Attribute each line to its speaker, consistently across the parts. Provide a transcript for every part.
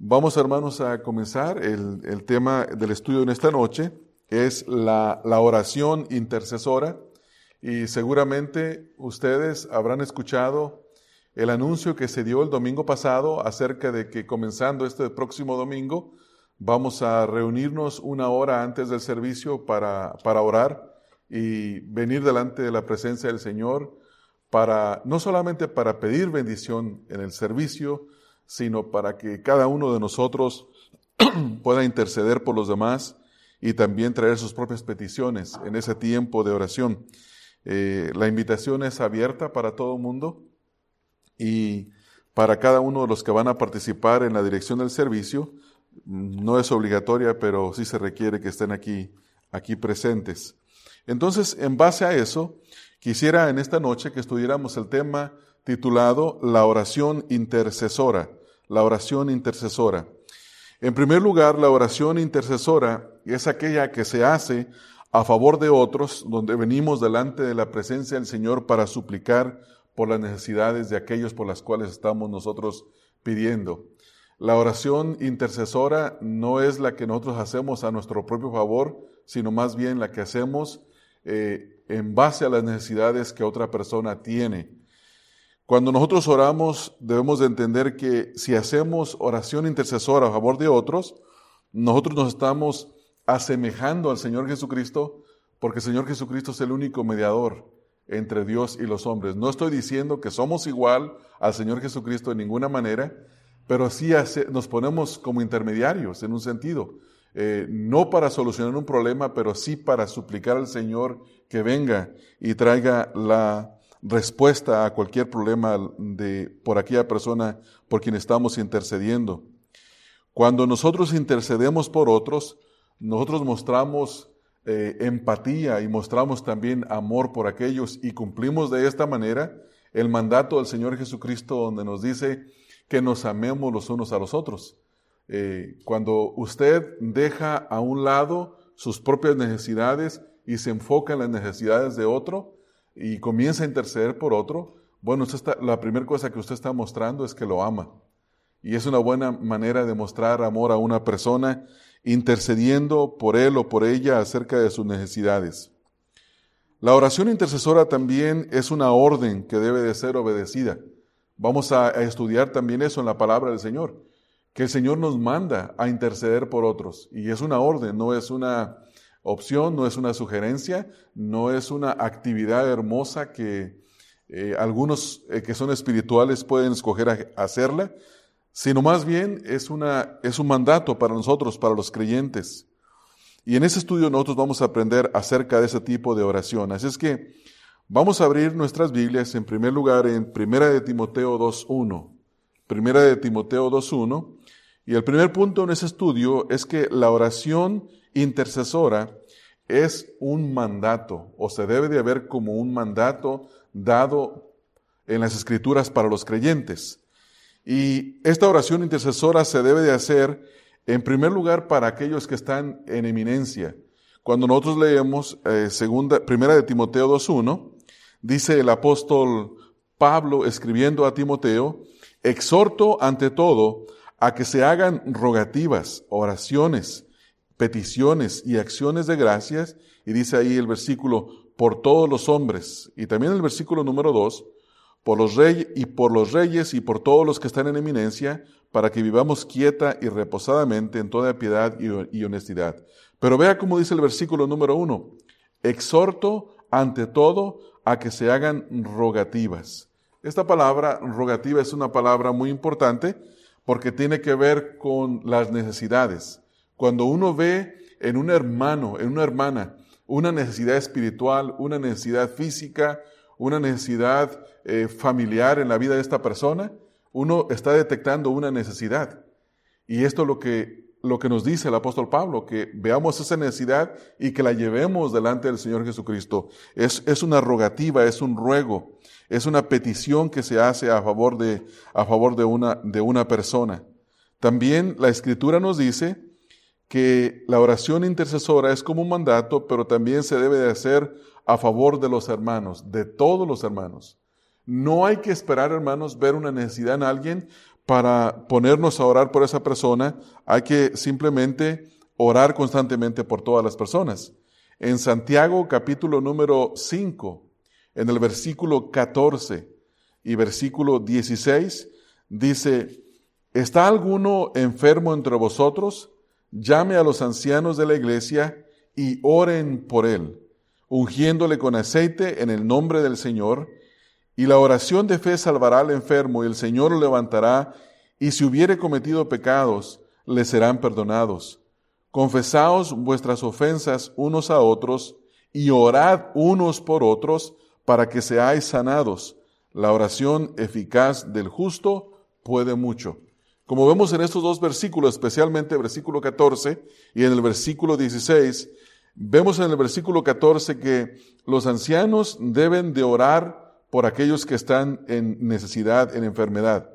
Speaker 1: Vamos, hermanos, a comenzar. El, tema del estudio en esta noche es la, la, oración intercesora y seguramente ustedes habrán escuchado el anuncio que se dio el domingo pasado acerca de que comenzando este próximo domingo vamos a reunirnos una hora antes del servicio para, para orar y venir delante de la presencia del Señor para no solamente para pedir bendición en el servicio, sino para que cada uno de nosotros pueda interceder por los demás y también traer sus propias peticiones en ese tiempo de oración. Eh, la invitación es abierta para todo el mundo y para cada uno de los que van a participar en la dirección del servicio. No es obligatoria, pero sí se requiere que estén aquí, aquí presentes. Entonces, en base a eso, quisiera en esta noche que estudiáramos el tema titulado La oración intercesora la oración intercesora. En primer lugar, la oración intercesora es aquella que se hace a favor de otros, donde venimos delante de la presencia del Señor para suplicar por las necesidades de aquellos por las cuales estamos nosotros pidiendo. La oración intercesora no es la que nosotros hacemos a nuestro propio favor, sino más bien la que hacemos eh, en base a las necesidades que otra persona tiene. Cuando nosotros oramos, debemos de entender que si hacemos oración intercesora a favor de otros, nosotros nos estamos asemejando al Señor Jesucristo, porque el Señor Jesucristo es el único mediador entre Dios y los hombres. No estoy diciendo que somos igual al Señor Jesucristo de ninguna manera, pero sí nos ponemos como intermediarios en un sentido. Eh, no para solucionar un problema, pero sí para suplicar al Señor que venga y traiga la respuesta a cualquier problema de, por aquella persona por quien estamos intercediendo. Cuando nosotros intercedemos por otros, nosotros mostramos eh, empatía y mostramos también amor por aquellos y cumplimos de esta manera el mandato del Señor Jesucristo donde nos dice que nos amemos los unos a los otros. Eh, cuando usted deja a un lado sus propias necesidades y se enfoca en las necesidades de otro, y comienza a interceder por otro, bueno, está, la primera cosa que usted está mostrando es que lo ama. Y es una buena manera de mostrar amor a una persona intercediendo por él o por ella acerca de sus necesidades. La oración intercesora también es una orden que debe de ser obedecida. Vamos a, a estudiar también eso en la palabra del Señor, que el Señor nos manda a interceder por otros. Y es una orden, no es una, opción, no es una sugerencia, no es una actividad hermosa que eh, algunos eh, que son espirituales pueden escoger hacerla, sino más bien es, una, es un mandato para nosotros, para los creyentes. Y en ese estudio nosotros vamos a aprender acerca de ese tipo de oración. Así es que vamos a abrir nuestras Biblias en primer lugar en Primera de Timoteo 2.1. Primera de Timoteo 2.1. Y el primer punto en ese estudio es que la oración intercesora es un mandato o se debe de ver como un mandato dado en las escrituras para los creyentes. Y esta oración intercesora se debe de hacer en primer lugar para aquellos que están en eminencia. Cuando nosotros leemos eh, segunda, primera de Timoteo 2.1, dice el apóstol Pablo escribiendo a Timoteo, exhorto ante todo a que se hagan rogativas, oraciones, peticiones y acciones de gracias, y dice ahí el versículo, por todos los hombres, y también el versículo número dos, por los reyes y por los reyes y por todos los que están en eminencia, para que vivamos quieta y reposadamente en toda piedad y, honestidad. Pero vea cómo dice el versículo número uno, exhorto ante todo a que se hagan rogativas. Esta palabra rogativa es una palabra muy importante porque tiene que ver con las necesidades. Cuando uno ve en un hermano, en una hermana, una necesidad espiritual, una necesidad física, una necesidad eh, familiar en la vida de esta persona, uno está detectando una necesidad. Y esto es lo que, lo que nos dice el apóstol Pablo, que veamos esa necesidad y que la llevemos delante del Señor Jesucristo. Es, es una rogativa, es un ruego, es una petición que se hace a favor de, a favor de, una, de una persona. También la Escritura nos dice que la oración intercesora es como un mandato, pero también se debe de hacer a favor de los hermanos, de todos los hermanos. No hay que esperar, hermanos, ver una necesidad en alguien para ponernos a orar por esa persona, hay que simplemente orar constantemente por todas las personas. En Santiago capítulo número 5, en el versículo 14 y versículo 16, dice, ¿está alguno enfermo entre vosotros? Llame a los ancianos de la iglesia y oren por él, ungiéndole con aceite en el nombre del Señor, y la oración de fe salvará al enfermo y el Señor lo levantará, y si hubiere cometido pecados, le serán perdonados. Confesaos vuestras ofensas unos a otros y orad unos por otros para que seáis sanados. La oración eficaz del justo puede mucho. Como vemos en estos dos versículos, especialmente el versículo 14 y en el versículo 16, vemos en el versículo 14 que los ancianos deben de orar por aquellos que están en necesidad, en enfermedad.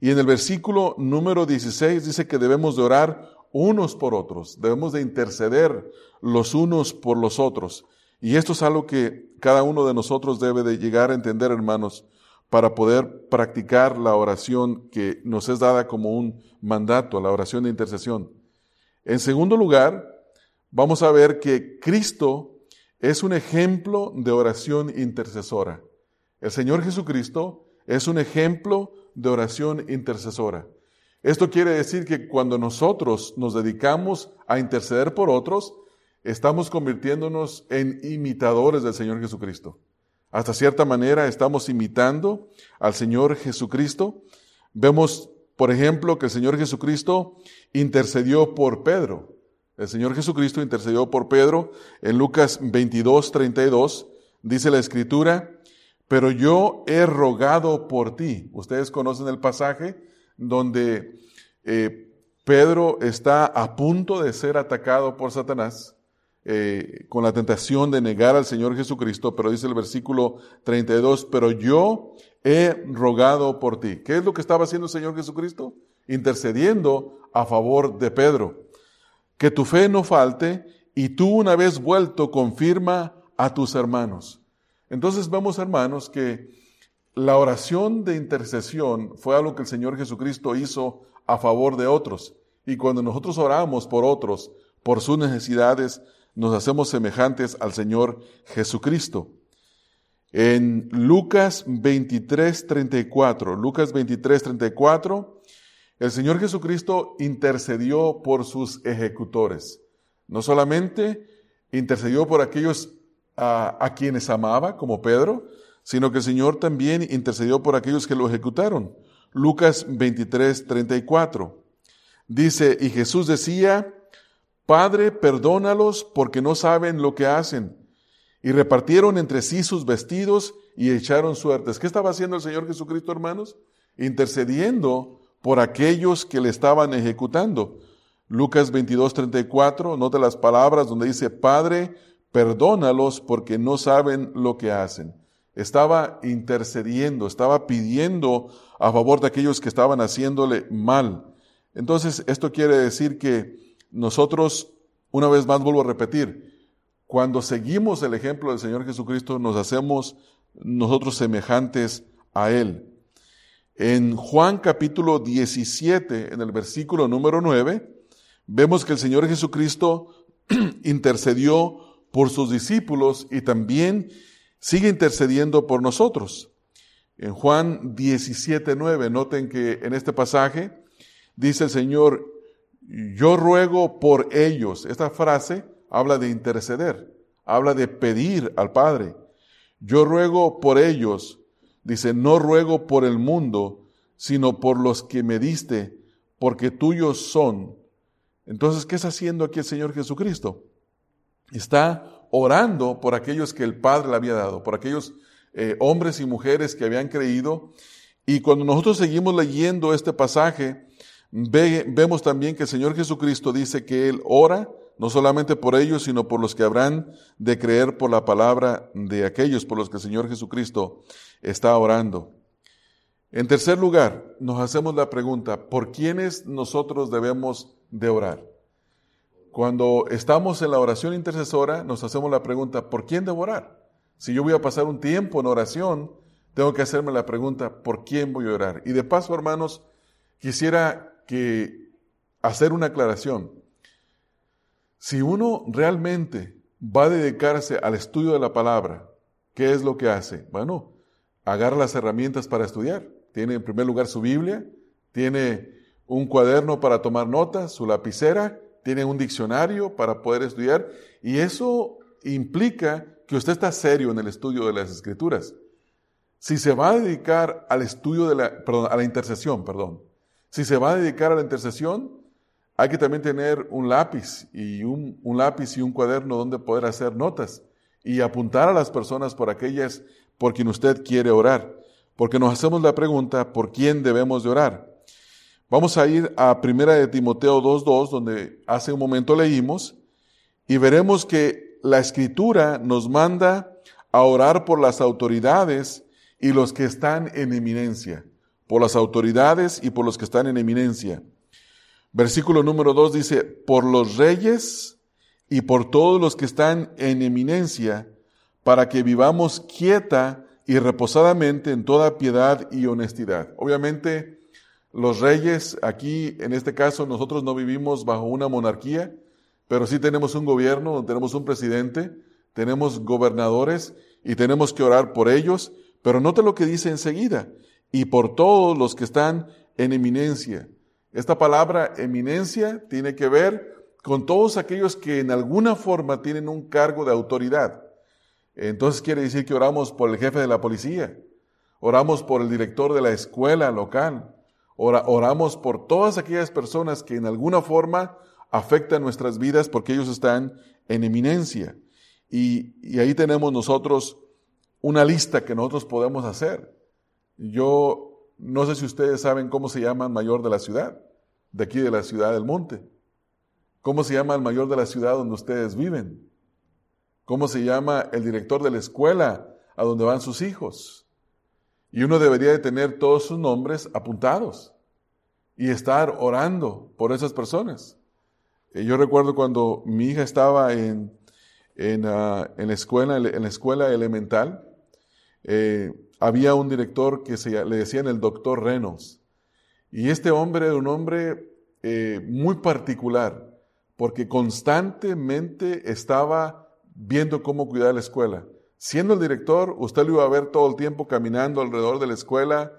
Speaker 1: Y en el versículo número 16 dice que debemos de orar unos por otros, debemos de interceder los unos por los otros. Y esto es algo que cada uno de nosotros debe de llegar a entender, hermanos, para poder practicar la oración que nos es dada como un mandato, la oración de intercesión. En segundo lugar, vamos a ver que Cristo es un ejemplo de oración intercesora. El Señor Jesucristo es un ejemplo de oración intercesora. Esto quiere decir que cuando nosotros nos dedicamos a interceder por otros, estamos convirtiéndonos en imitadores del Señor Jesucristo. Hasta cierta manera estamos imitando al Señor Jesucristo. Vemos, por ejemplo, que el Señor Jesucristo intercedió por Pedro. El Señor Jesucristo intercedió por Pedro en Lucas 22, 32. Dice la Escritura, pero yo he rogado por ti. Ustedes conocen el pasaje donde eh, Pedro está a punto de ser atacado por Satanás eh, con la tentación de negar al Señor Jesucristo, pero dice el versículo 32, pero yo he rogado por ti. ¿Qué es lo que estaba haciendo el Señor Jesucristo? Intercediendo a favor de Pedro. Que tu fe no falte y tú una vez vuelto confirma a tus hermanos. Entonces vemos, hermanos, que la oración de intercesión fue algo que el Señor Jesucristo hizo a favor de otros. Y cuando nosotros oramos por otros, por sus necesidades, nos hacemos semejantes al Señor Jesucristo. En Lucas 23, 34, Lucas 23, 34, el Señor Jesucristo intercedió por sus ejecutores. No solamente intercedió por aquellos a, a quienes amaba, como Pedro, sino que el Señor también intercedió por aquellos que lo ejecutaron. Lucas 23, 34. Dice, y Jesús decía, Padre, perdónalos porque no saben lo que hacen. Y repartieron entre sí sus vestidos y echaron suertes. ¿Qué estaba haciendo el Señor Jesucristo, hermanos? Intercediendo por aquellos que le estaban ejecutando. Lucas 22, 34, nota las palabras donde dice, Padre, perdónalos porque no saben lo que hacen estaba intercediendo, estaba pidiendo a favor de aquellos que estaban haciéndole mal. Entonces, esto quiere decir que nosotros, una vez más vuelvo a repetir, cuando seguimos el ejemplo del Señor Jesucristo, nos hacemos nosotros semejantes a Él. En Juan capítulo 17, en el versículo número 9, vemos que el Señor Jesucristo intercedió por sus discípulos y también sigue intercediendo por nosotros. En Juan 17:9, noten que en este pasaje dice el Señor, yo ruego por ellos. Esta frase habla de interceder, habla de pedir al Padre. Yo ruego por ellos. Dice, no ruego por el mundo, sino por los que me diste, porque tuyos son. Entonces, ¿qué está haciendo aquí el Señor Jesucristo? Está orando por aquellos que el Padre le había dado, por aquellos eh, hombres y mujeres que habían creído. Y cuando nosotros seguimos leyendo este pasaje, vemos también que el Señor Jesucristo dice que Él ora no solamente por ellos, sino por los que habrán de creer por la palabra de aquellos por los que el Señor Jesucristo está orando. En tercer lugar, nos hacemos la pregunta, ¿por quiénes nosotros debemos de orar? Cuando estamos en la oración intercesora, nos hacemos la pregunta, ¿por quién debo orar? Si yo voy a pasar un tiempo en oración, tengo que hacerme la pregunta, ¿por quién voy a orar? Y de paso, hermanos, quisiera que hacer una aclaración. Si uno realmente va a dedicarse al estudio de la palabra, ¿qué es lo que hace? Bueno, agarra las herramientas para estudiar. Tiene en primer lugar su Biblia, tiene un cuaderno para tomar notas, su lapicera, tiene un diccionario para poder estudiar y eso implica que usted está serio en el estudio de las escrituras. Si se va a dedicar al estudio de la, perdón, a la intercesión, perdón, si se va a dedicar a la intercesión, hay que también tener un lápiz y un, lápiz y un cuaderno donde poder hacer notas y apuntar a las personas por aquellas por quien usted quiere orar. Porque nos hacemos la pregunta, ¿por quién debemos de orar? Vamos a ir a Primera de Timoteo 2.2, donde hace un momento leímos, y veremos que la Escritura nos manda a orar por las autoridades y los que están en eminencia, por las autoridades y por los que están en eminencia. Versículo número 2 dice, por los reyes y por todos los que están en eminencia, para que vivamos quieta y reposadamente en toda piedad y honestidad. Obviamente, los reyes, aquí en este caso, nosotros no vivimos bajo una monarquía, pero sí tenemos un gobierno, tenemos un presidente, tenemos gobernadores y tenemos que orar por ellos, pero note lo que dice enseguida, y por todos los que están en eminencia. Esta palabra eminencia tiene que ver con todos aquellos que en alguna forma tienen un cargo de autoridad. Entonces quiere decir que oramos por el jefe de la policía, oramos por el director de la escuela local, oramos por todas aquellas personas que en alguna forma afectan nuestras vidas porque ellos están en eminencia. Y, y ahí tenemos nosotros una lista que nosotros podemos hacer. Yo no sé si ustedes saben cómo se llama el mayor de la ciudad, de aquí de la ciudad del monte. ¿Cómo se llama el mayor de la ciudad donde ustedes viven? ¿Cómo se llama el director de la escuela a donde van sus hijos? Y uno debería de tener todos sus nombres apuntados y estar orando por esas personas. Eh, yo recuerdo cuando mi hija estaba en, en, ah, la, escuela, en la escuela elemental, eh, había un director que se, le decían el doctor Renos. Y este hombre era un hombre eh, muy particular, porque constantemente estaba viendo cómo cuidar la escuela. Siendo el director, usted lo iba a ver todo el tiempo caminando alrededor de la escuela,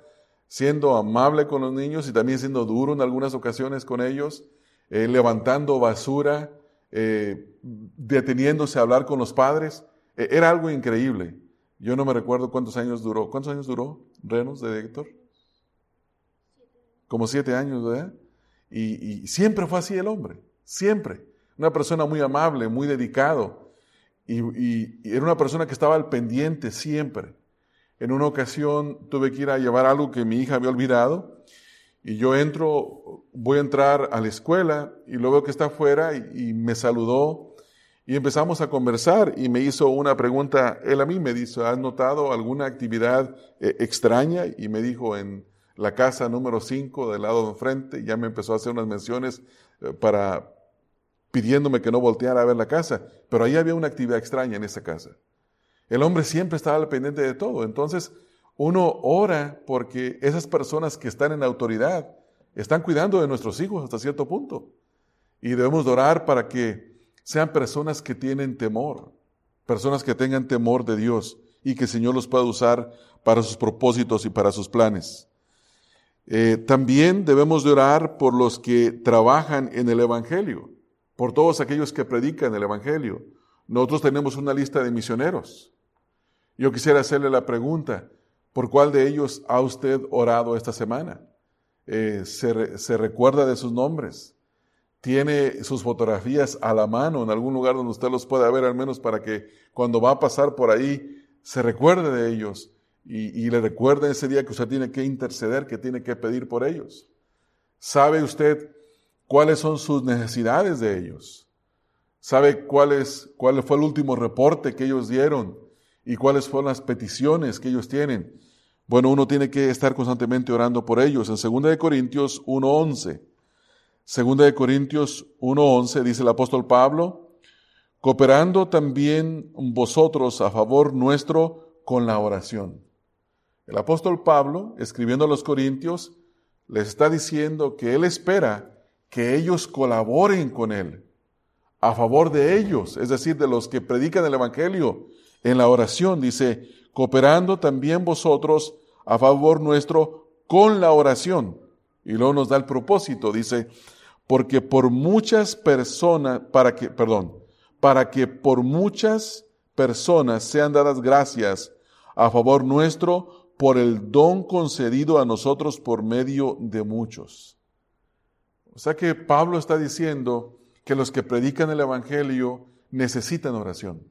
Speaker 1: siendo amable con los niños y también siendo duro en algunas ocasiones con ellos, eh, levantando basura, eh, deteniéndose a hablar con los padres. era algo increíble. Yo no me recuerdo cuántos años duró. ¿Cuántos años duró Renos de Héctor? Como siete años, ¿verdad? Y, siempre fue así el hombre, siempre. Una persona muy amable, muy dedicado. Y, y, era una persona que estaba al pendiente siempre. En una ocasión tuve que ir a llevar algo que mi hija había olvidado. Y yo entro, voy a entrar a la escuela y lo veo que está afuera y me saludó y empezamos a conversar y me hizo una pregunta, él a mí me dijo, ¿has notado alguna actividad eh, extraña? Y me dijo en la casa número 5 del lado de enfrente, ya me empezó a hacer unas menciones eh, para pidiéndome que no volteara a ver la casa, pero ahí había una actividad extraña en esa casa. El hombre siempre estaba al pendiente de todo, entonces uno ora porque esas personas que están en autoridad están cuidando de nuestros hijos hasta cierto punto. Y debemos orar para que sean personas que tienen temor, personas que tengan temor de Dios y que el Señor los pueda usar para sus propósitos y para sus planes. Eh, también debemos de orar por los que trabajan en el Evangelio, por todos aquellos que predican el Evangelio. Nosotros tenemos una lista de misioneros. Yo quisiera hacerle la pregunta, ¿por cuál de ellos ha usted orado esta semana? Eh, ¿se, ¿Se recuerda de sus nombres? Tiene sus fotografías a la mano en algún lugar donde usted los pueda ver, al menos para que cuando va a pasar por ahí se recuerde de ellos y, le recuerde ese día que usted tiene que interceder, que tiene que pedir por ellos. ¿Sabe usted cuáles son sus necesidades de ellos? ¿Sabe cuál, es, cuál fue el último reporte que ellos dieron y cuáles fueron las peticiones que ellos tienen? Bueno, uno tiene que estar constantemente orando por ellos. En 2 Corintios 1.11 Segunda de Corintios 1.11 dice el apóstol Pablo, cooperando también vosotros a favor nuestro con la oración. El apóstol Pablo, escribiendo a los Corintios, les está diciendo que Él espera que ellos colaboren con Él a favor de ellos, es decir, de los que predican el Evangelio en la oración. Dice, cooperando también vosotros a favor nuestro con la oración. Y luego nos da el propósito, dice, porque por muchas personas, para que, perdón, para que por muchas personas sean dadas gracias a favor nuestro por el don concedido a nosotros por medio de muchos. O sea que Pablo está diciendo que los que predican el Evangelio necesitan oración.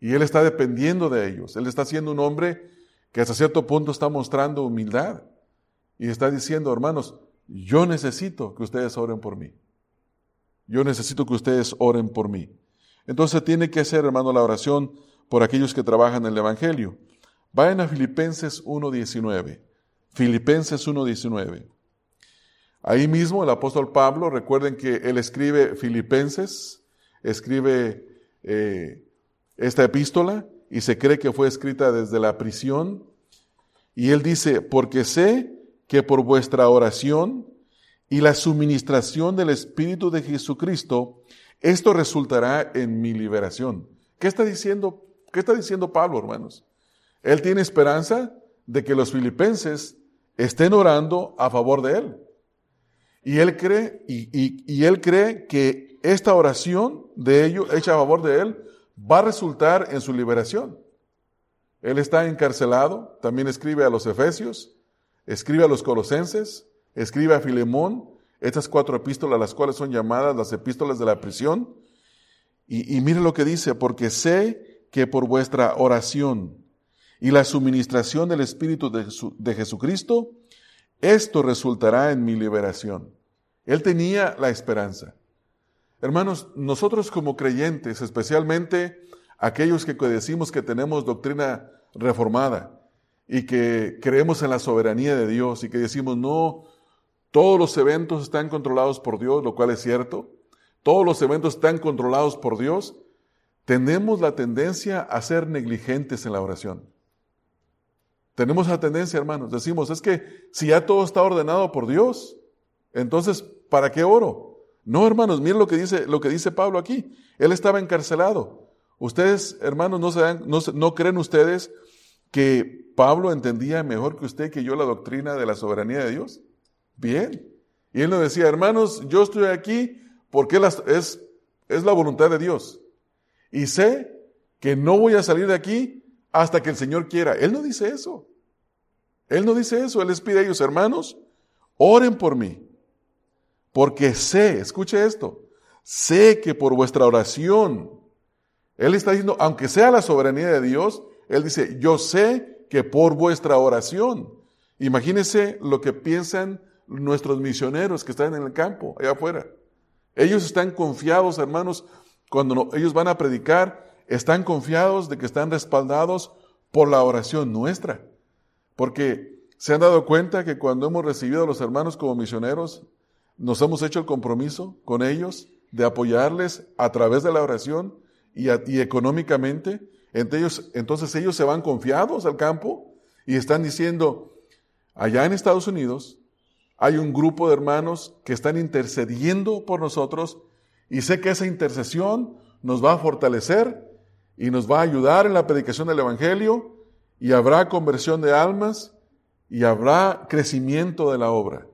Speaker 1: Y él está dependiendo de ellos. Él está siendo un hombre que hasta cierto punto está mostrando humildad. Y está diciendo, hermanos, yo necesito que ustedes oren por mí. Yo necesito que ustedes oren por mí. Entonces tiene que hacer, hermano, la oración por aquellos que trabajan en el Evangelio. Vayan a Filipenses 1.19. Filipenses 1.19. Ahí mismo el apóstol Pablo, recuerden que él escribe Filipenses, escribe eh, esta epístola y se cree que fue escrita desde la prisión. Y él dice, porque sé que por vuestra oración y la suministración del Espíritu de Jesucristo, esto resultará en mi liberación. ¿Qué está diciendo, qué está diciendo Pablo, hermanos? Él tiene esperanza de que los filipenses estén orando a favor de él. Y él cree, y, él cree que esta oración de ellos, hecha a favor de él, va a resultar en su liberación. Él está encarcelado, también escribe a los Efesios, escribe a los Colosenses, escribe a Filemón, estas cuatro epístolas, las cuales son llamadas las epístolas de la prisión. Y, mire lo que dice, porque sé que por vuestra oración y la suministración del Espíritu de, de Jesucristo, esto resultará en mi liberación. Él tenía la esperanza. Hermanos, nosotros como creyentes, especialmente aquellos que decimos que tenemos doctrina reformada y que creemos en la soberanía de Dios y que decimos, no, todos los eventos están controlados por Dios, lo cual es cierto, todos los eventos están controlados por Dios, tenemos la tendencia a ser negligentes en la oración. Tenemos la tendencia, hermanos, decimos, es que si ya todo está ordenado por Dios, entonces ¿para qué oro? No, hermanos, miren lo que dice, lo que dice Pablo aquí. Él estaba encarcelado. Ustedes, hermanos, no, se no, no creen ustedes que Pablo entendía mejor que usted que yo la doctrina de la soberanía de Dios. Bien. Y él nos decía, hermanos, yo estoy aquí porque es, es la voluntad de Dios. Y sé que no voy a salir de aquí hasta que el Señor quiera. Él no dice eso. Él no dice eso. Él les pide a ellos, hermanos, oren por mí. Porque sé, escuche esto, sé que por vuestra oración, Él está diciendo, aunque sea la soberanía de Dios, Él dice, yo sé que por vuestra oración. Imagínense lo que piensan nuestros misioneros que están en el campo, allá afuera. Ellos están confiados, hermanos, cuando ellos van a predicar, están confiados de que están respaldados por la oración nuestra. Porque se han dado cuenta que cuando hemos recibido a los hermanos como misioneros, nos hemos hecho el compromiso con ellos de apoyarles a través de la oración y, económicamente. Entonces ellos se van confiados al campo y están diciendo, allá en Estados Unidos hay un grupo de hermanos que están intercediendo por nosotros y sé que esa intercesión nos va a fortalecer y nos va a ayudar en la predicación del Evangelio y habrá conversión de almas y habrá crecimiento de la obra.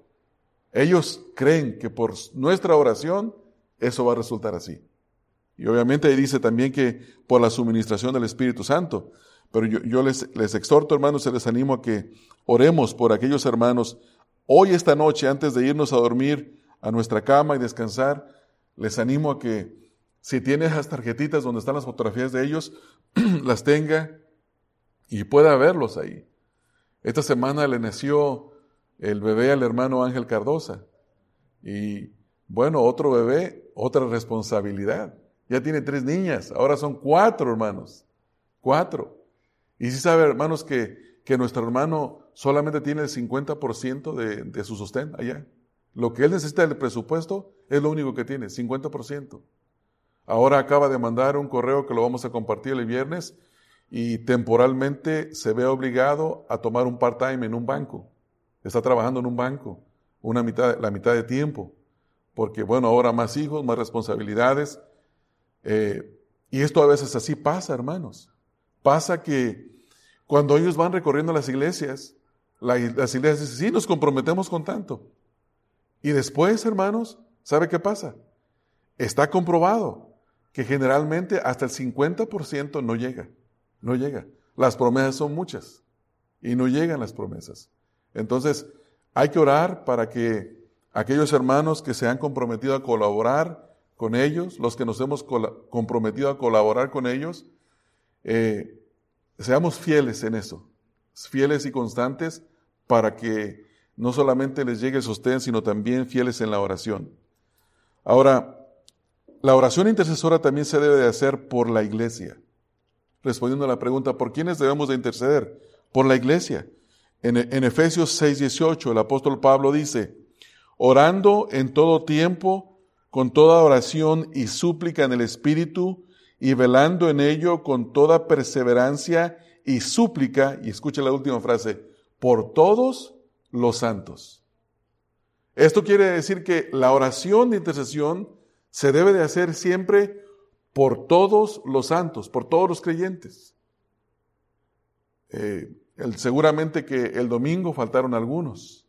Speaker 1: Ellos creen que por nuestra oración eso va a resultar así. Y obviamente ahí dice también que por la suministración del Espíritu Santo. Pero yo, les, exhorto, hermanos, y les animo a que oremos por aquellos hermanos. Hoy, esta noche, antes de irnos a dormir a nuestra cama y descansar, les animo a que si tiene esas tarjetitas donde están las fotografías de ellos, las tenga y pueda verlos ahí. Esta semana le nació el bebé al hermano Ángel Cardosa. Y bueno, otro bebé, otra responsabilidad. Ya tiene tres niñas, ahora son cuatro hermanos. Cuatro. Y si sabe, hermanos, que, que nuestro hermano solamente tiene el 50% de, de su sostén allá. Lo que él necesita del presupuesto es lo único que tiene, 50%. Ahora acaba de mandar un correo que lo vamos a compartir el viernes y temporalmente se ve obligado a tomar un part-time en un banco está trabajando en un banco una mitad, la mitad de tiempo, porque bueno, ahora más hijos, más responsabilidades. Eh, y esto a veces así pasa, hermanos. Pasa que cuando ellos van recorriendo las iglesias, las iglesias dicen, sí, nos comprometemos con tanto. Y después, hermanos, ¿sabe qué pasa? Está comprobado que generalmente hasta el 50% no llega, no llega. Las promesas son muchas y no llegan las promesas. Entonces, hay que orar para que aquellos hermanos que se han comprometido a colaborar con ellos, los que nos hemos comprometido a colaborar con ellos, eh, seamos fieles en eso, fieles y constantes para que no solamente les llegue el sostén, sino también fieles en la oración. Ahora, la oración intercesora también se debe de hacer por la iglesia. Respondiendo a la pregunta, ¿por quiénes debemos de interceder? Por la iglesia. En, en Efesios 6:18 el apóstol Pablo dice, orando en todo tiempo, con toda oración y súplica en el Espíritu, y velando en ello con toda perseverancia y súplica, y escucha la última frase, por todos los santos. Esto quiere decir que la oración de intercesión se debe de hacer siempre por todos los santos, por todos los creyentes. Eh, seguramente que el domingo faltaron algunos.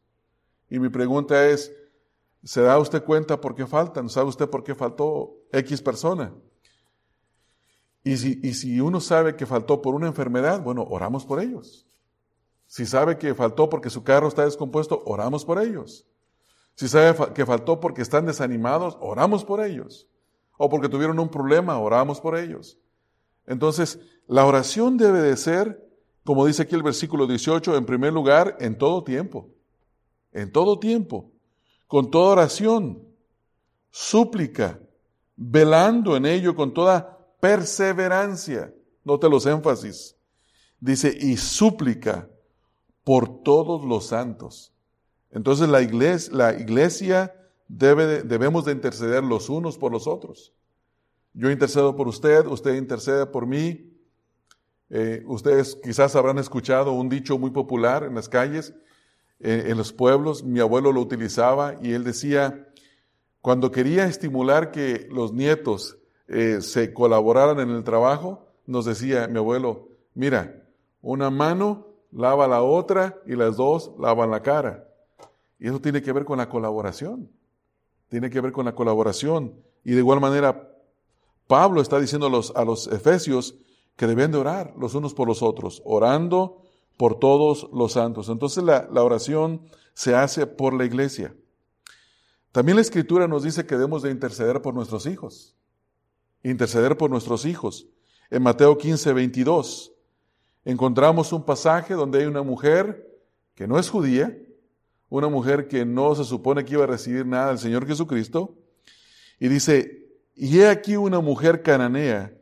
Speaker 1: Y mi pregunta es, ¿se da usted cuenta por qué faltan? ¿Sabe usted por qué faltó X persona? Y si, y si uno sabe que faltó por una enfermedad, bueno, oramos por ellos. Si sabe que faltó porque su carro está descompuesto, oramos por ellos. Si sabe que faltó porque están desanimados, oramos por ellos. O porque tuvieron un problema, oramos por ellos. Entonces, la oración debe de ser, como dice aquí el versículo 18, en primer lugar, en todo tiempo. En todo tiempo. Con toda oración, súplica, velando en ello con toda perseverancia. Note los énfasis. Dice, y súplica por todos los santos. Entonces la iglesia, la iglesia debe, debemos de interceder los unos por los otros. Yo intercedo por usted, usted intercede por mí. Eh, ustedes quizás habrán escuchado un dicho muy popular en las calles, en los pueblos. Mi abuelo lo utilizaba y él decía, cuando quería estimular que los nietos eh, se colaboraran en el trabajo, nos decía mi abuelo, mira, una mano lava la otra y las dos lavan la cara. Y eso tiene que ver con la colaboración. Tiene que ver con la colaboración. Y de igual manera, Pablo está diciendo a los, a los efesios que deben de orar los unos por los otros, orando por todos los santos. Entonces la, oración se hace por la iglesia. También la escritura nos dice que debemos de interceder por nuestros hijos. Interceder por nuestros hijos. En Mateo 15, 22 encontramos un pasaje donde hay una mujer que no es judía, una mujer que no se supone que iba a recibir nada del Señor Jesucristo, y dice, y he aquí una mujer cananea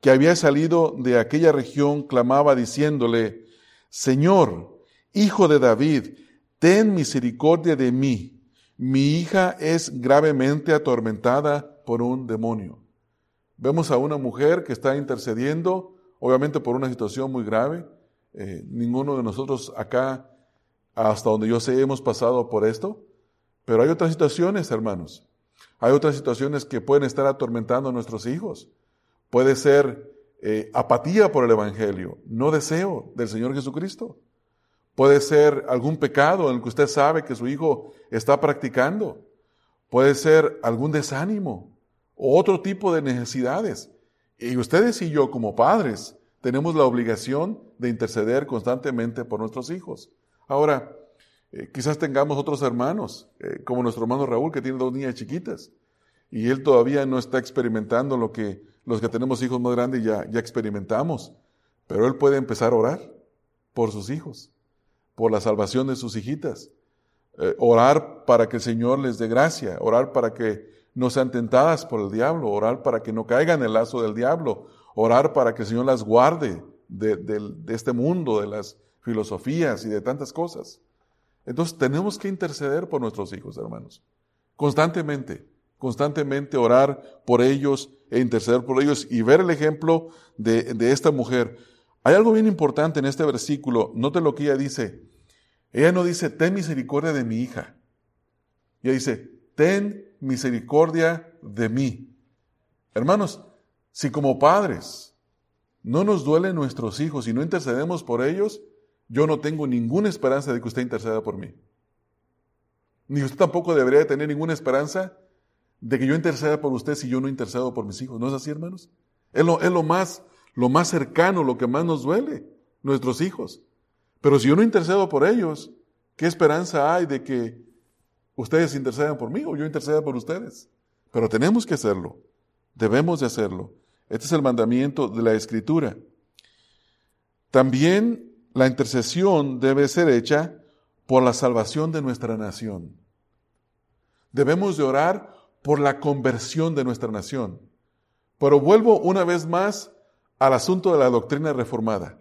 Speaker 1: que había salido de aquella región, clamaba diciéndole, Señor, hijo de David, ten misericordia de mí, mi hija es gravemente atormentada por un demonio. Vemos a una mujer que está intercediendo obviamente por una situación muy grave. Eh, ninguno de nosotros acá, hasta donde yo sé, hemos pasado por esto. Pero hay otras situaciones, hermanos. Hay otras situaciones que pueden estar atormentando a nuestros hijos. Puede ser eh, apatía por el Evangelio, no deseo del Señor Jesucristo. Puede ser algún pecado en el que usted sabe que su hijo está practicando. Puede ser algún desánimo o otro tipo de necesidades. Y ustedes y yo como padres tenemos la obligación de interceder constantemente por nuestros hijos. Ahora, eh, quizás tengamos otros hermanos, eh, como nuestro hermano Raúl, que tiene dos niñas chiquitas, y él todavía no está experimentando lo que los que tenemos hijos más grandes ya, ya experimentamos, pero él puede empezar a orar por sus hijos, por la salvación de sus hijitas, eh, orar para que el Señor les dé gracia, orar para que no sean tentadas por el diablo, orar para que no caigan en el lazo del diablo, orar para que el Señor las guarde de, este mundo, de las filosofías y de tantas cosas. Entonces tenemos que interceder por nuestros hijos, hermanos, constantemente, constantemente orar por ellos e interceder por ellos y ver el ejemplo de, de esta mujer. Hay algo bien importante en este versículo, note lo que ella dice. Ella no dice, ten misericordia de mi hija. Ahí dice, ten misericordia de mí. Hermanos, si como padres no nos duelen nuestros hijos y no intercedemos por ellos, yo no tengo ninguna esperanza de que usted interceda por mí. Ni usted tampoco debería tener ninguna esperanza de que yo interceda por usted si yo no intercedo por mis hijos. ¿No es así, hermanos? Es lo, es lo más, lo más cercano, lo que más nos duele, nuestros hijos. Pero si yo no intercedo por ellos, ¿qué esperanza hay de que ustedes intercedan por mí o yo interceda por ustedes? Pero tenemos que hacerlo. Debemos de hacerlo. Este es el mandamiento de la Escritura. También la intercesión debe ser hecha por la salvación de nuestra nación. Debemos de orar por la conversión de nuestra nación. Pero vuelvo una vez más al asunto de la doctrina reformada.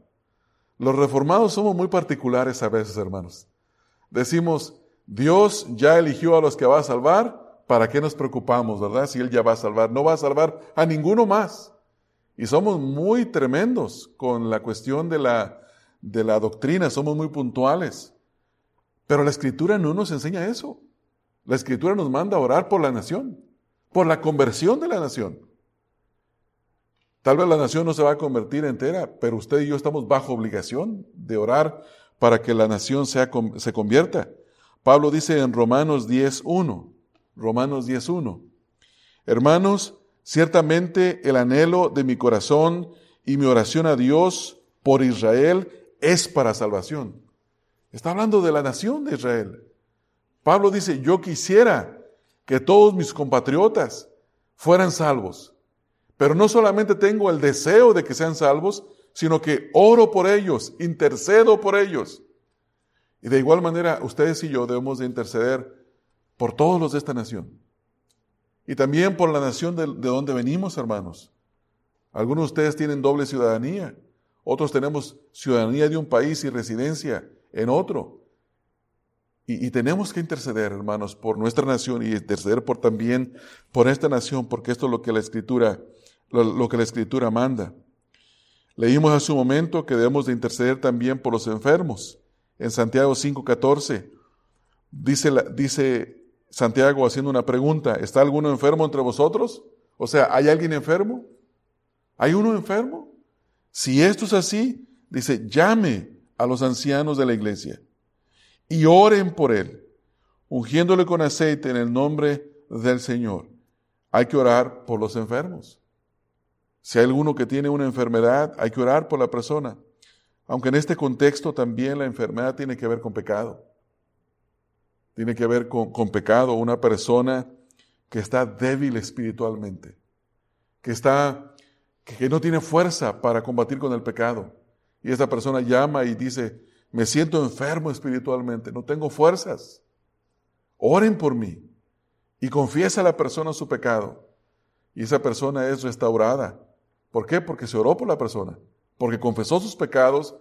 Speaker 1: Los reformados somos muy particulares a veces, hermanos. Decimos, Dios ya eligió a los que va a salvar, ¿para qué nos preocupamos, verdad? Si Él ya va a salvar, no va a salvar a ninguno más. Y somos muy tremendos con la cuestión de la, de la doctrina, somos muy puntuales. Pero la Escritura no nos enseña eso. La Escritura nos manda a orar por la nación, por la conversión de la nación. Tal vez la nación no se va a convertir entera, pero usted y yo estamos bajo obligación de orar para que la nación sea, se convierta. Pablo dice en Romanos 10.1, Romanos 10.1, Hermanos, ciertamente el anhelo de mi corazón y mi oración a Dios por Israel es para salvación. Está hablando de la nación de Israel. Pablo dice, yo quisiera que todos mis compatriotas fueran salvos. Pero no solamente tengo el deseo de que sean salvos, sino que oro por ellos, intercedo por ellos. Y de igual manera, ustedes y yo debemos de interceder por todos los de esta nación. Y también por la nación de, de donde venimos, hermanos. Algunos de ustedes tienen doble ciudadanía, otros tenemos ciudadanía de un país y residencia en otro. Y, tenemos que interceder, hermanos, por nuestra nación y interceder por también por esta nación, porque esto es lo que la Escritura lo, que la Escritura manda. Leímos hace un momento que debemos de interceder también por los enfermos. En Santiago 5:14 dice, dice Santiago haciendo una pregunta, ¿está alguno enfermo entre vosotros? O sea, ¿hay alguien enfermo? ¿Hay uno enfermo? Si esto es así, dice, llame a los ancianos de la iglesia y oren por él, ungiéndole con aceite en el nombre del Señor. Hay que orar por los enfermos. Si hay alguno que tiene una enfermedad, hay que orar por la persona. Aunque en este contexto también la enfermedad tiene que ver con pecado. Tiene que ver con, pecado. Una persona que está débil espiritualmente, que está, que no tiene fuerza para combatir con el pecado. Y esa persona llama y dice, me siento enfermo espiritualmente, no tengo fuerzas. Oren por mí. Y confiesa la persona su pecado. Y esa persona es restaurada ¿Por qué? Porque se oró por la persona, porque confesó sus pecados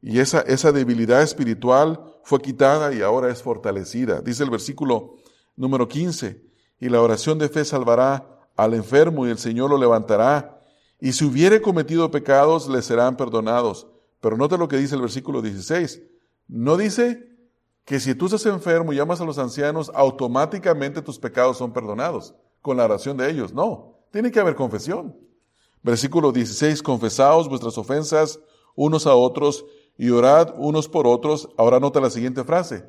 Speaker 1: y esa, esa debilidad espiritual fue quitada y ahora es fortalecida. Dice el versículo número 15, y la oración de fe salvará al enfermo y el Señor lo levantará, y si hubiere cometido pecados le serán perdonados. Pero note lo que dice el versículo 16. No dice que si tú estás enfermo y llamas a los ancianos, automáticamente tus pecados son perdonados con la oración de ellos. No, tiene que haber confesión. Versículo 16, confesaos vuestras ofensas unos a otros y orad unos por otros. Ahora nota la siguiente frase.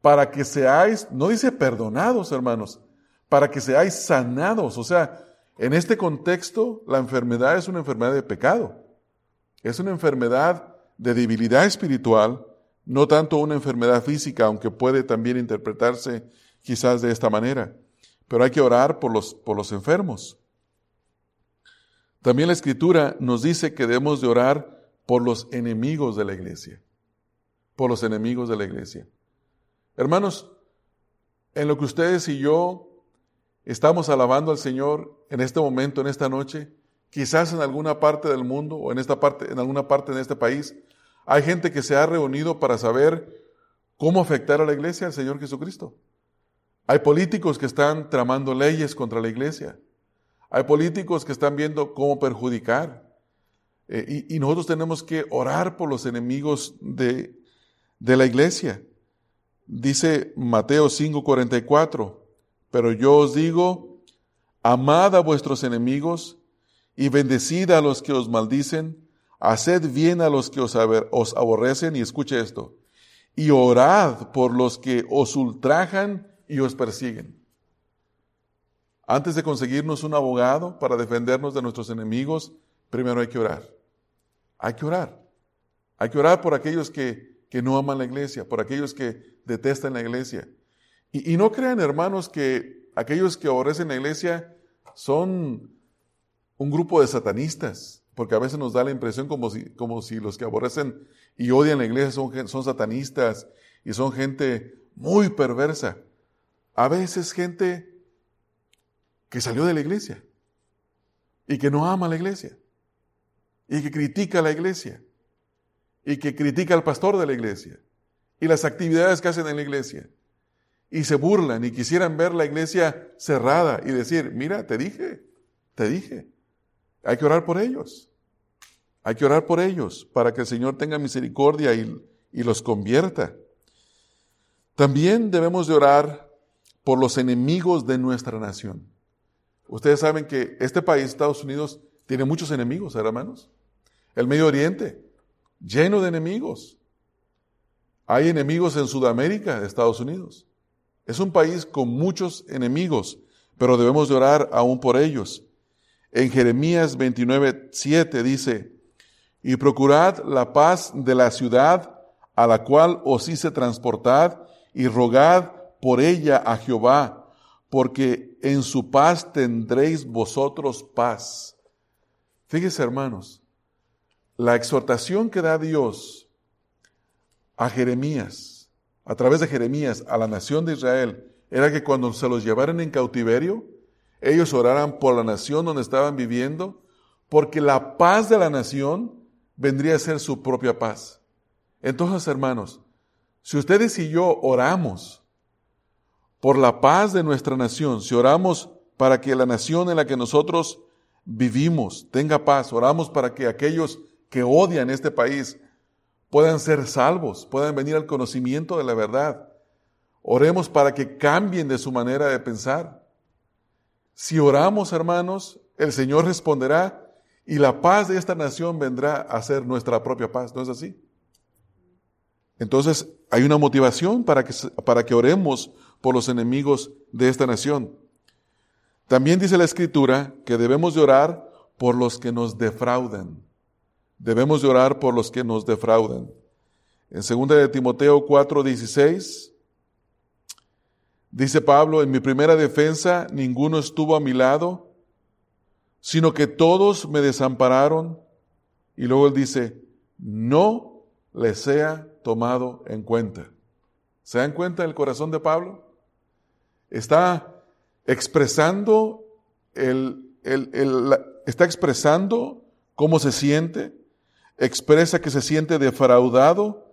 Speaker 1: Para que seáis, no dice perdonados, hermanos, para que seáis sanados. O sea, en este contexto, la enfermedad es una enfermedad de pecado. Es una enfermedad de debilidad espiritual, no tanto una enfermedad física, aunque puede también interpretarse quizás de esta manera. Pero hay que orar por los, por los enfermos. También la escritura nos dice que debemos de orar por los enemigos de la iglesia, por los enemigos de la iglesia. Hermanos, en lo que ustedes y yo estamos alabando al Señor en este momento, en esta noche, quizás en alguna parte del mundo o en esta parte, en alguna parte de este país, hay gente que se ha reunido para saber cómo afectar a la iglesia al Señor Jesucristo. Hay políticos que están tramando leyes contra la iglesia. Hay políticos que están viendo cómo perjudicar. Eh, y, nosotros tenemos que orar por los enemigos de, de la iglesia. Dice Mateo 5:44, pero yo os digo, amad a vuestros enemigos y bendecid a los que os maldicen, haced bien a los que os, os aborrecen, y escuche esto, y orad por los que os ultrajan y os persiguen. Antes de conseguirnos un abogado para defendernos de nuestros enemigos, primero hay que orar. Hay que orar. Hay que orar por aquellos que, que no aman la iglesia, por aquellos que detestan la iglesia. Y, no crean, hermanos, que aquellos que aborrecen la iglesia son un grupo de satanistas, porque a veces nos da la impresión como si, como si los que aborrecen y odian la iglesia son, son satanistas y son gente muy perversa. A veces gente que salió de la iglesia y que no ama la iglesia y que critica la iglesia y que critica al pastor de la iglesia y las actividades que hacen en la iglesia. Y se burlan y quisieran ver la iglesia cerrada y decir, mira, te dije, te dije, hay que orar por ellos. Hay que orar por ellos para que el Señor tenga misericordia y, y los convierta. También debemos de orar por los enemigos de nuestra nación. Ustedes saben que este país, Estados Unidos, tiene muchos enemigos, hermanos. El Medio Oriente, lleno de enemigos. Hay enemigos en Sudamérica, Estados Unidos. Es un país con muchos enemigos, pero debemos de orar aún por ellos. En Jeremías 29, 7 dice, y procurad la paz de la ciudad a la cual os hice transportar y rogad por ella a Jehová, porque en su paz tendréis vosotros paz. Fíjese, hermanos, la exhortación que da Dios a Jeremías, a través de Jeremías, a la nación de Israel, era que cuando se los llevaran en cautiverio, ellos oraran por la nación donde estaban viviendo, porque la paz de la nación vendría a ser su propia paz. Entonces, hermanos, si ustedes y yo oramos por la paz de nuestra nación, si oramos para que la nación en la que nosotros vivimos tenga paz, oramos para que aquellos que odian este país puedan ser salvos, puedan venir al conocimiento de la verdad. Oremos para que cambien de su manera de pensar. Si oramos, hermanos, el Señor responderá y la paz de esta nación vendrá a ser nuestra propia paz. ¿No es así? Entonces, hay una motivación para que, para que oremos por los enemigos de esta nación. También dice la Escritura que debemos de orar por los que nos defraudan. Debemos de orar por los que nos defraudan. En 2 de Timoteo 4:16 dice Pablo, en mi primera defensa ninguno estuvo a mi lado, sino que todos me desampararon. Y luego él dice, no les sea tomado en cuenta. ¿Se dan cuenta el corazón de Pablo? Está expresando el, está expresando cómo se siente, expresa que se siente defraudado,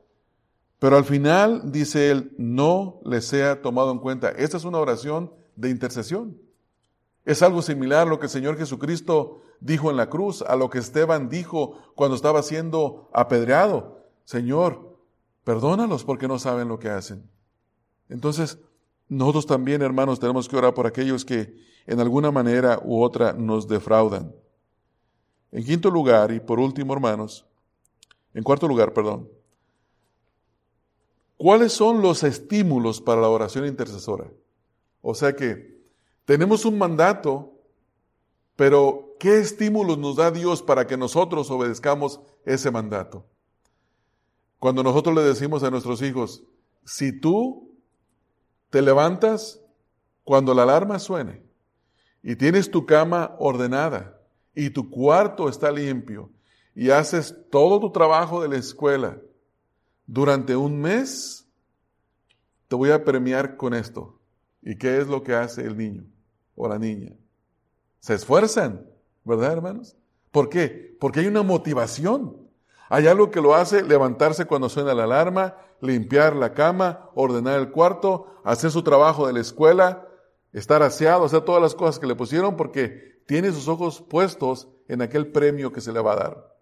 Speaker 1: pero al final dice él, no le sea tomado en cuenta. Esta es una oración de intercesión. Es algo similar a lo que el Señor Jesucristo dijo en la cruz, a lo que Esteban dijo cuando estaba siendo apedreado. Señor, perdónalos porque no saben lo que hacen. Entonces, nosotros también, hermanos, tenemos que orar por aquellos que en alguna manera u otra nos defraudan. En quinto lugar, y por último, hermanos, en cuarto lugar, perdón. ¿Cuáles son los estímulos para la oración intercesora? O sea que tenemos un mandato, pero ¿qué estímulos nos da Dios para que nosotros obedezcamos ese mandato? Cuando nosotros le decimos a nuestros hijos, si tú te levantas cuando la alarma suene y tienes tu cama ordenada y tu cuarto está limpio y haces todo tu trabajo de la escuela durante un mes, te voy a premiar con esto. ¿Y qué es lo que hace el niño o la niña? Se esfuerzan, ¿verdad, hermanos? ¿Por qué? Porque hay una motivación. Hay algo que lo hace levantarse cuando suena la alarma, limpiar la cama, ordenar el cuarto, hacer su trabajo de la escuela, estar aseado, hacer todas las cosas que le pusieron porque tiene sus ojos puestos en aquel premio que se le va a dar.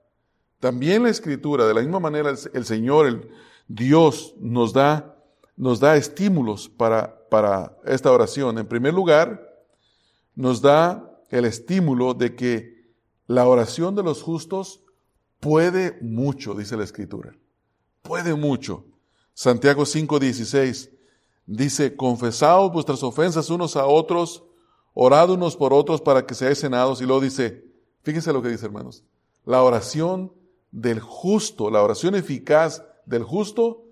Speaker 1: También la escritura, de la misma manera el, Señor, el Dios, nos da nos da estímulos para, para esta oración. En primer lugar, nos da el estímulo de que la oración de los justos puede mucho, dice la Escritura. Puede mucho. Santiago 5:16 dice, confesaos vuestras ofensas unos a otros, orad unos por otros para que seáis cenados. Y luego dice, fíjense lo que dice hermanos, la oración del justo, la oración eficaz del justo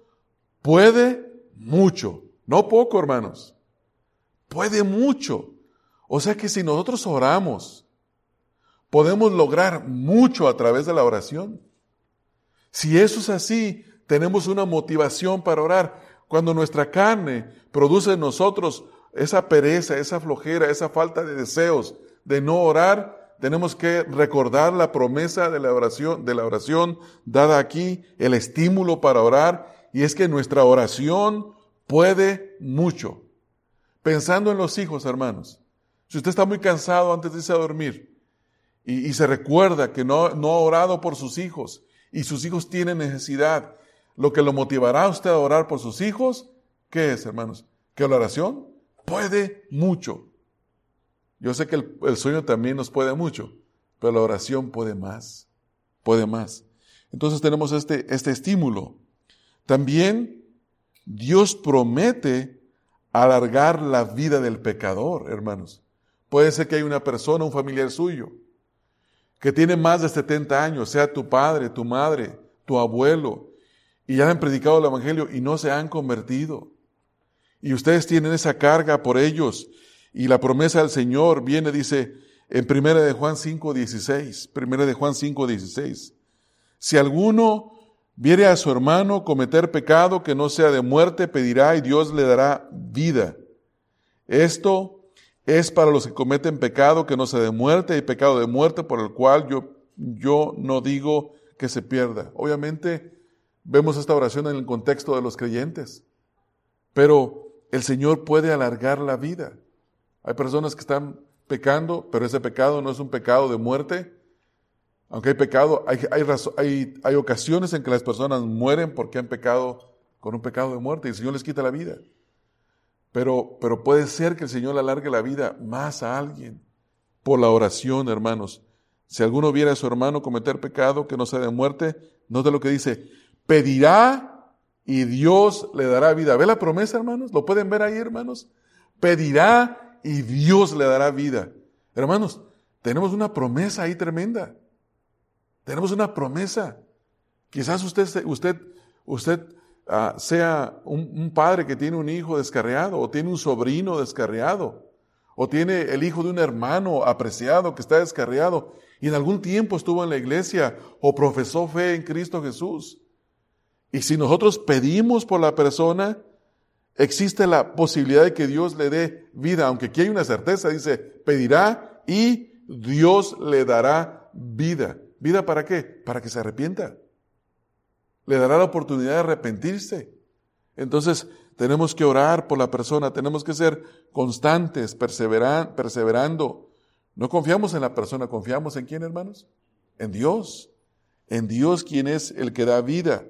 Speaker 1: puede mucho, no poco hermanos, puede mucho. O sea que si nosotros oramos, podemos lograr mucho a través de la oración. Si eso es así, tenemos una motivación para orar. Cuando nuestra carne produce en nosotros esa pereza, esa flojera, esa falta de deseos de no orar, tenemos que recordar la promesa de la oración, de la oración dada aquí, el estímulo para orar, y es que nuestra oración puede mucho. Pensando en los hijos, hermanos. Si usted está muy cansado antes de irse a dormir y, se recuerda que no, no ha orado por sus hijos y sus hijos tienen necesidad, lo que lo motivará a usted a orar por sus hijos, ¿qué es, hermanos? Que la oración puede mucho. Yo sé que el, sueño también nos puede mucho, pero la oración puede más, puede más. Entonces tenemos este, este estímulo. También Dios promete alargar la vida del pecador, hermanos. Puede ser que hay una persona, un familiar suyo, que tiene más de 70 años, sea tu padre, tu madre, tu abuelo, y ya han predicado el Evangelio y no se han convertido. Y ustedes tienen esa carga por ellos. Y la promesa del Señor viene, dice, en primera de Juan 5, 16. Primera de Juan 5, 16. Si alguno viere a su hermano cometer pecado que no sea de muerte, pedirá y Dios le dará vida. Esto es para los que cometen pecado que no sea de muerte y pecado de muerte por el cual yo, yo no digo que se pierda. Obviamente vemos esta oración en el contexto de los creyentes, pero el Señor puede alargar la vida. Hay personas que están pecando, pero ese pecado no es un pecado de muerte. Aunque hay pecado, hay, hay, hay, hay ocasiones en que las personas mueren porque han pecado con un pecado de muerte y el Señor les quita la vida. Pero, pero puede ser que el Señor alargue la vida más a alguien por la oración, hermanos. Si alguno viera a su hermano cometer pecado que no sea de muerte, note lo que dice, pedirá y Dios le dará vida. ¿Ve la promesa, hermanos? ¿Lo pueden ver ahí, hermanos? Pedirá y Dios le dará vida. Hermanos, tenemos una promesa ahí tremenda. Tenemos una promesa. Quizás usted, usted, usted Ah, sea un, padre que tiene un hijo descarriado, o tiene un sobrino descarriado, o tiene el hijo de un hermano apreciado que está descarriado, y en algún tiempo estuvo en la iglesia o profesó fe en Cristo Jesús. Y si nosotros pedimos por la persona, existe la posibilidad de que Dios le dé vida, aunque aquí hay una certeza, dice, pedirá y Dios le dará vida. ¿Vida para qué? Para que se arrepienta le dará la oportunidad de arrepentirse. Entonces, tenemos que orar por la persona, tenemos que ser constantes, perseverando. No confiamos en la persona, confiamos en quién, hermanos? En Dios. En Dios quien es el que da vida.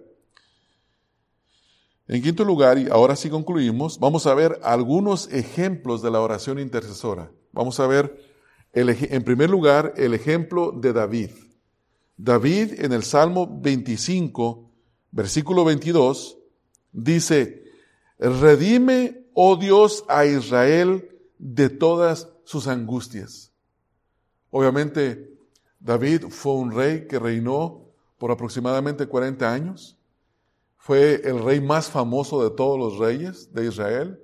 Speaker 1: En quinto lugar, y ahora sí concluimos, vamos a ver algunos ejemplos de la oración intercesora. Vamos a ver, en primer lugar, el ejemplo de David. David en el Salmo 25 versículo 22, dice, redime, oh Dios, a Israel de todas sus angustias. Obviamente, David fue un rey que reinó por aproximadamente 40 años. Fue el rey más famoso de todos los reyes de Israel.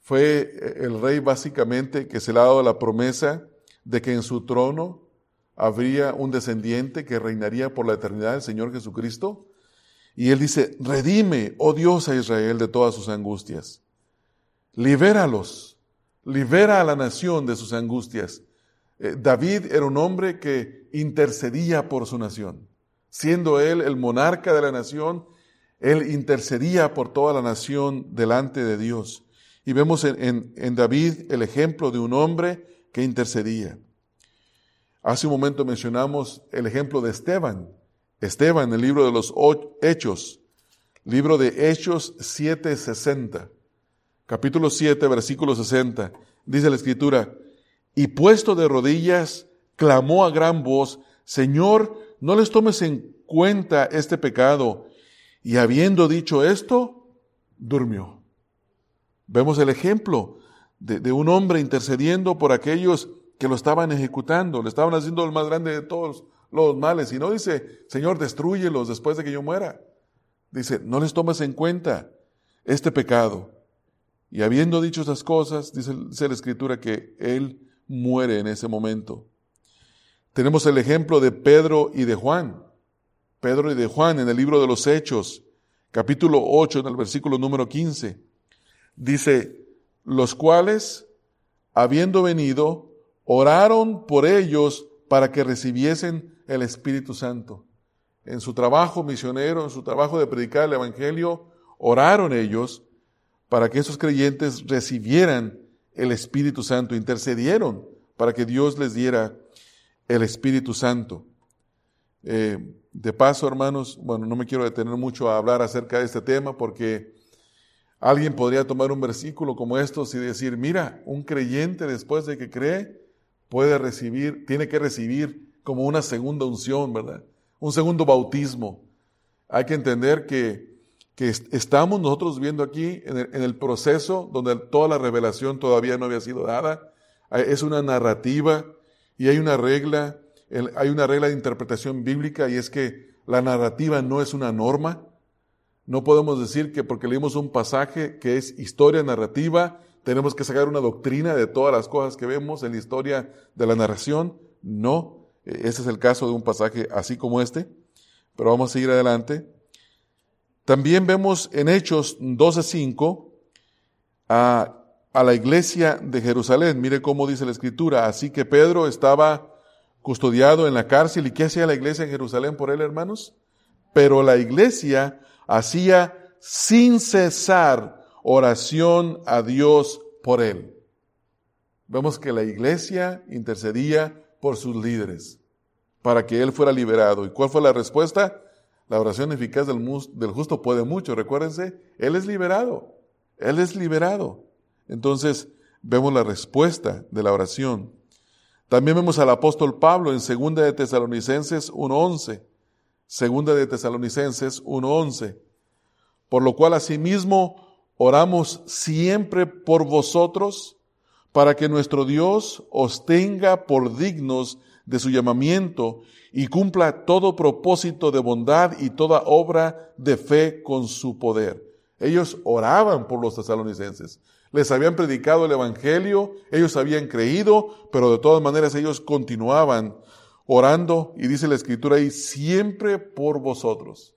Speaker 1: Fue el rey básicamente que se le ha dado la promesa de que en su trono habría un descendiente que reinaría por la eternidad, el Señor Jesucristo. Y él dice, redime, oh Dios, a Israel de todas sus angustias. Libéralos, libera a la nación de sus angustias. Eh, David era un hombre que intercedía por su nación. Siendo él el monarca de la nación, él intercedía por toda la nación delante de Dios. Y vemos en, David el ejemplo de un hombre que intercedía. Hace un momento mencionamos el ejemplo de Esteban, Esteban, el libro de los Hechos, Libro de Hechos 7:60. Capítulo 7, versículo 60. Dice la escritura, y puesto de rodillas, clamó a gran voz, Señor, no les tomes en cuenta este pecado. Y habiendo dicho esto, durmió. Vemos el ejemplo de, un hombre intercediendo por aquellos que lo estaban ejecutando, le estaban haciendo el más grande de todos los males. Y no dice, Señor, destruyelos después de que yo muera. Dice, no les tomes en cuenta este pecado. Y habiendo dicho esas cosas, dice, la escritura que él muere en ese momento. Tenemos el ejemplo de Pedro y de Juan. Pedro y de Juan en el libro de los Hechos, capítulo 8, en el versículo número 15. Dice, los cuales, habiendo venido, oraron por ellos para que recibiesen el Espíritu Santo en su trabajo misionero, en su trabajo de predicar el Evangelio, oraron ellos para que esos creyentes recibieran el Espíritu Santo, intercedieron para que Dios les diera el Espíritu Santo. Eh, de paso, hermanos, bueno, no me quiero detener mucho a hablar acerca de este tema porque alguien podría tomar un versículo como estos y decir, mira, un creyente después de que cree puede recibir, tiene que recibir como una segunda unción, ¿verdad? un segundo bautismo. Hay que entender que, que estamos nosotros viendo aquí en el, en el, proceso donde toda la revelación todavía no había sido dada. Es una narrativa y hay una regla, hay una regla de interpretación bíblica y es que la narrativa no es una norma. No podemos decir que porque leímos un pasaje que es historia narrativa, tenemos que sacar una doctrina de todas las cosas que vemos en la historia de la narración. No, ese es el caso de un pasaje así como este, pero vamos a seguir adelante. También vemos en Hechos 12.5 a, a la iglesia de Jerusalén. Mire cómo dice la escritura. Así que Pedro estaba custodiado en la cárcel. ¿Y qué hacía la iglesia en Jerusalén por él, hermanos? Pero la iglesia hacía sin cesar oración a Dios por él. Vemos que la iglesia intercedía por sus líderes, para que él fuera liberado. ¿Y cuál fue la respuesta? La oración eficaz del, del justo puede mucho. Recuérdense, él es liberado. Él es liberado. Entonces, vemos la respuesta de la oración. También vemos al apóstol Pablo en Segunda de Tesalonicenses 1.11. Segunda de Tesalonicenses 1.11. Por lo cual asimismo oramos siempre por vosotros, para que nuestro Dios os tenga por dignos de su llamamiento y cumpla todo propósito de bondad y toda obra de fe con su poder. Ellos oraban por los tesalonicenses. Les habían predicado el Evangelio, ellos habían creído, pero de todas maneras ellos continuaban orando y dice la escritura ahí, siempre por vosotros.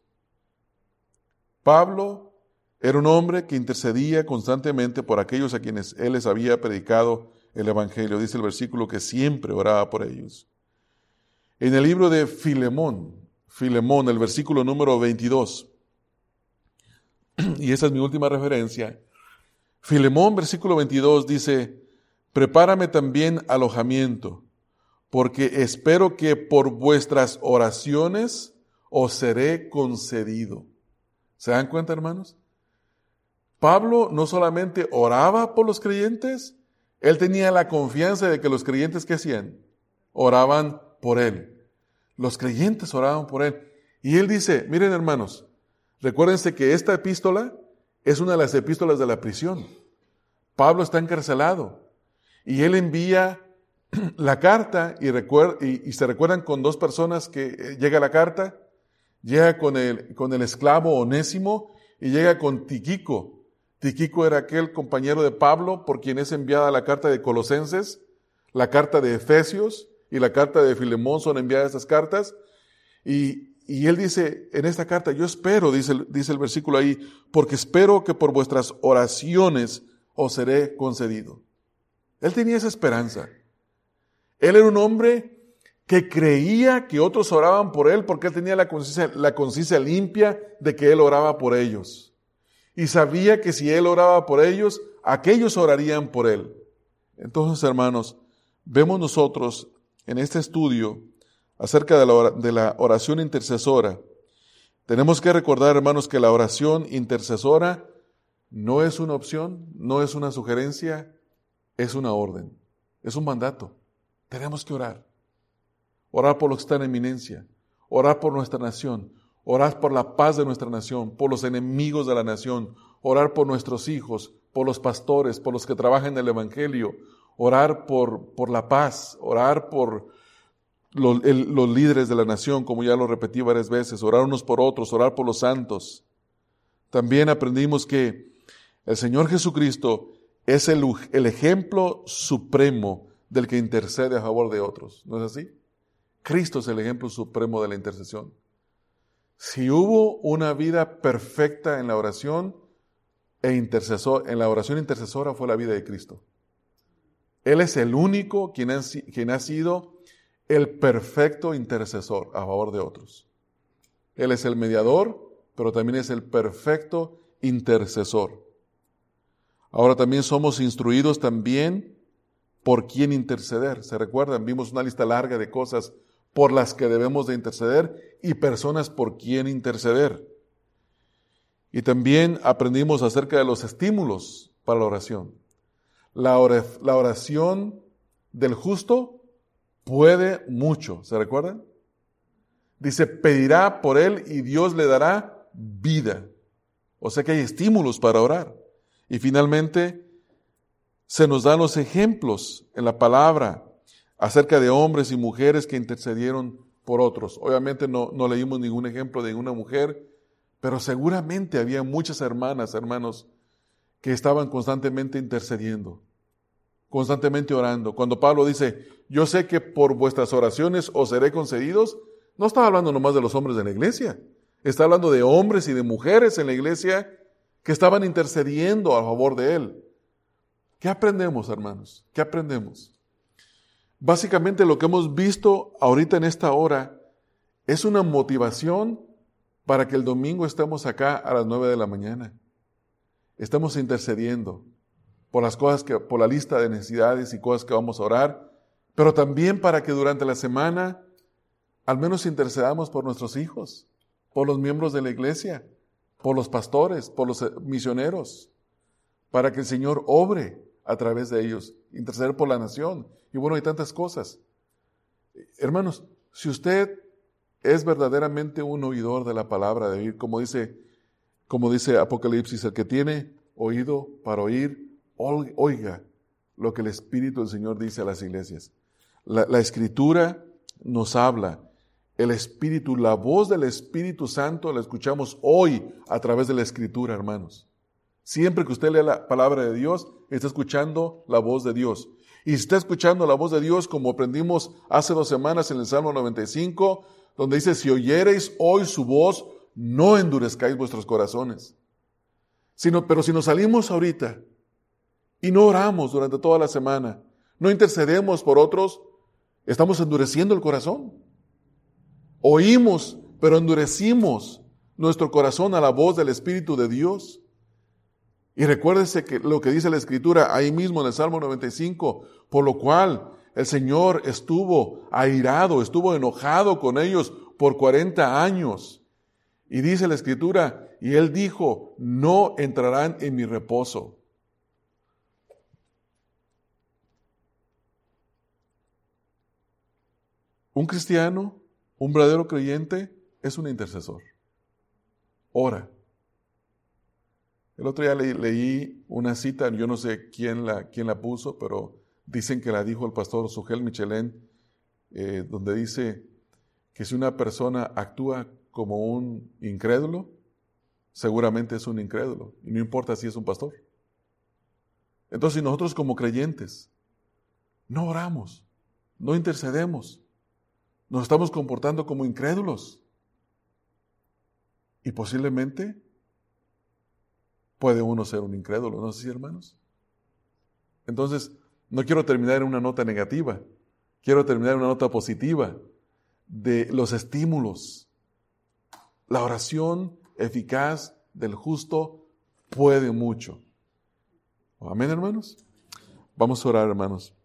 Speaker 1: Pablo era un hombre que intercedía constantemente por aquellos a quienes él les había predicado el Evangelio. Dice el versículo que siempre oraba por ellos. En el libro de Filemón, Filemón, el versículo número 22, y esa es mi última referencia, Filemón, versículo 22, dice, prepárame también alojamiento, porque espero que por vuestras oraciones os seré concedido. ¿Se dan cuenta, hermanos? Pablo no solamente oraba por los creyentes, él tenía la confianza de que los creyentes que hacían, oraban por él. Los creyentes oraban por él. Y él dice, miren hermanos, recuérdense que esta epístola es una de las epístolas de la prisión. Pablo está encarcelado y él envía la carta y, se recuerdan con dos personas que eh, llega la carta, llega con el, con el esclavo onésimo y llega con Tiquico, Tiquico era aquel compañero de Pablo por quien es enviada la carta de Colosenses, la carta de Efesios y la carta de Filemón son enviadas estas cartas. Y, y él dice en esta carta, yo espero, dice, el versículo ahí, porque espero que por vuestras oraciones os seré concedido. Él tenía esa esperanza. Él era un hombre que creía que otros oraban por él porque él tenía la conciencia, la conciencia limpia de que él oraba por ellos y sabía que si él oraba por ellos, aquellos orarían por él. Entonces, hermanos, vemos nosotros en este estudio acerca de la oración intercesora, Tenemos que recordar, hermanos, que la oración intercesora no es una opción, no es una sugerencia, es una orden, es un mandato. Tenemos que orar. Orar por los que están en eminencia, orar por nuestra nación, orar por la paz de nuestra nación, por los enemigos de la nación, orar por nuestros hijos, por los pastores, por los que trabajan en el Evangelio, orar por, por la paz, orar por los, líderes de la nación, como ya lo repetí varias veces, orar unos por otros, orar por los santos. También aprendimos que el Señor Jesucristo es el, ejemplo supremo del que intercede a favor de otros. ¿No es así? Cristo es el ejemplo supremo de la intercesión. Si hubo una vida perfecta en la oración e intercesor, en la oración intercesora fue la vida de Cristo. Él es el único quien quien ha sido el perfecto intercesor a favor de otros. Él es el mediador, pero también es el perfecto intercesor. Ahora también somos instruidos también por quién interceder. ¿Se recuerdan? Vimos una lista larga de cosas por las que debemos de interceder y personas por quién interceder. Y también aprendimos acerca de los estímulos para la oración. La oración del justo puede mucho, ¿se recuerdan? Dice, pedirá por él y Dios le dará vida. O sea que hay estímulos para orar. Y finalmente, se nos dan los ejemplos en la palabra acerca de hombres y mujeres que intercedieron por otros. Obviamente no, no leímos ningún ejemplo de una mujer, pero seguramente había muchas hermanas, hermanos, que estaban constantemente intercediendo, constantemente orando. Cuando Pablo dice, yo sé que por vuestras oraciones os seré concedidos, no estaba hablando nomás de los hombres de la iglesia, está hablando de hombres y de mujeres en la iglesia que estaban intercediendo a favor de él. ¿Qué aprendemos, hermanos? ¿Qué aprendemos? Básicamente lo que hemos visto ahorita en esta hora es una motivación para que el domingo estemos acá a las nueve de la mañana. Estamos intercediendo por las cosas que, por la lista de necesidades y cosas que vamos a orar, pero también para que durante la semana al menos intercedamos por nuestros hijos, por los miembros de la iglesia, por los pastores, por los misioneros, para que el Señor obre a través de ellos, interceder por la nación. Y bueno, hay tantas cosas. Hermanos, si usted es verdaderamente un oidor de la palabra de oír, como dice, como dice Apocalipsis, el que tiene oído para oír, oiga lo que el Espíritu del Señor dice a las iglesias. La, Escritura nos habla. El Espíritu, la voz del Espíritu Santo la escuchamos hoy a través de la Escritura, hermanos. Siempre que usted lea la palabra de Dios, está escuchando la voz de Dios. Y está escuchando la voz de Dios, como aprendimos hace dos semanas en el Salmo 95, donde dice, si oyereis hoy su voz, no endurezcáis vuestros corazones. Sino, pero si nos salimos ahorita y no oramos durante toda la semana, no intercedemos por otros, estamos endureciendo el corazón. Oímos, pero endurecimos nuestro corazón a la voz del Espíritu de Dios. Y recuérdese que lo que dice la Escritura ahí mismo en el Salmo 95, por lo cual el Señor estuvo airado, estuvo enojado con ellos por 40 años. Y dice la Escritura, y Él dijo, no entrarán en mi reposo. Un cristiano, un verdadero creyente, es un intercesor. Ora el otro día leí una cita, yo no sé quién la, quién la puso, pero dicen que la dijo el pastor Sugel Michelén, eh, donde dice que si una persona actúa como un incrédulo, seguramente es un incrédulo, y no importa si es un pastor. Entonces, si nosotros como creyentes no oramos, no intercedemos, nos estamos comportando como incrédulos, y posiblemente puede uno ser un incrédulo, ¿no sé si hermanos? Entonces, no quiero terminar en una nota negativa, quiero terminar en una nota positiva de los estímulos. La oración eficaz del justo puede mucho. Amén, hermanos. Vamos a orar, hermanos.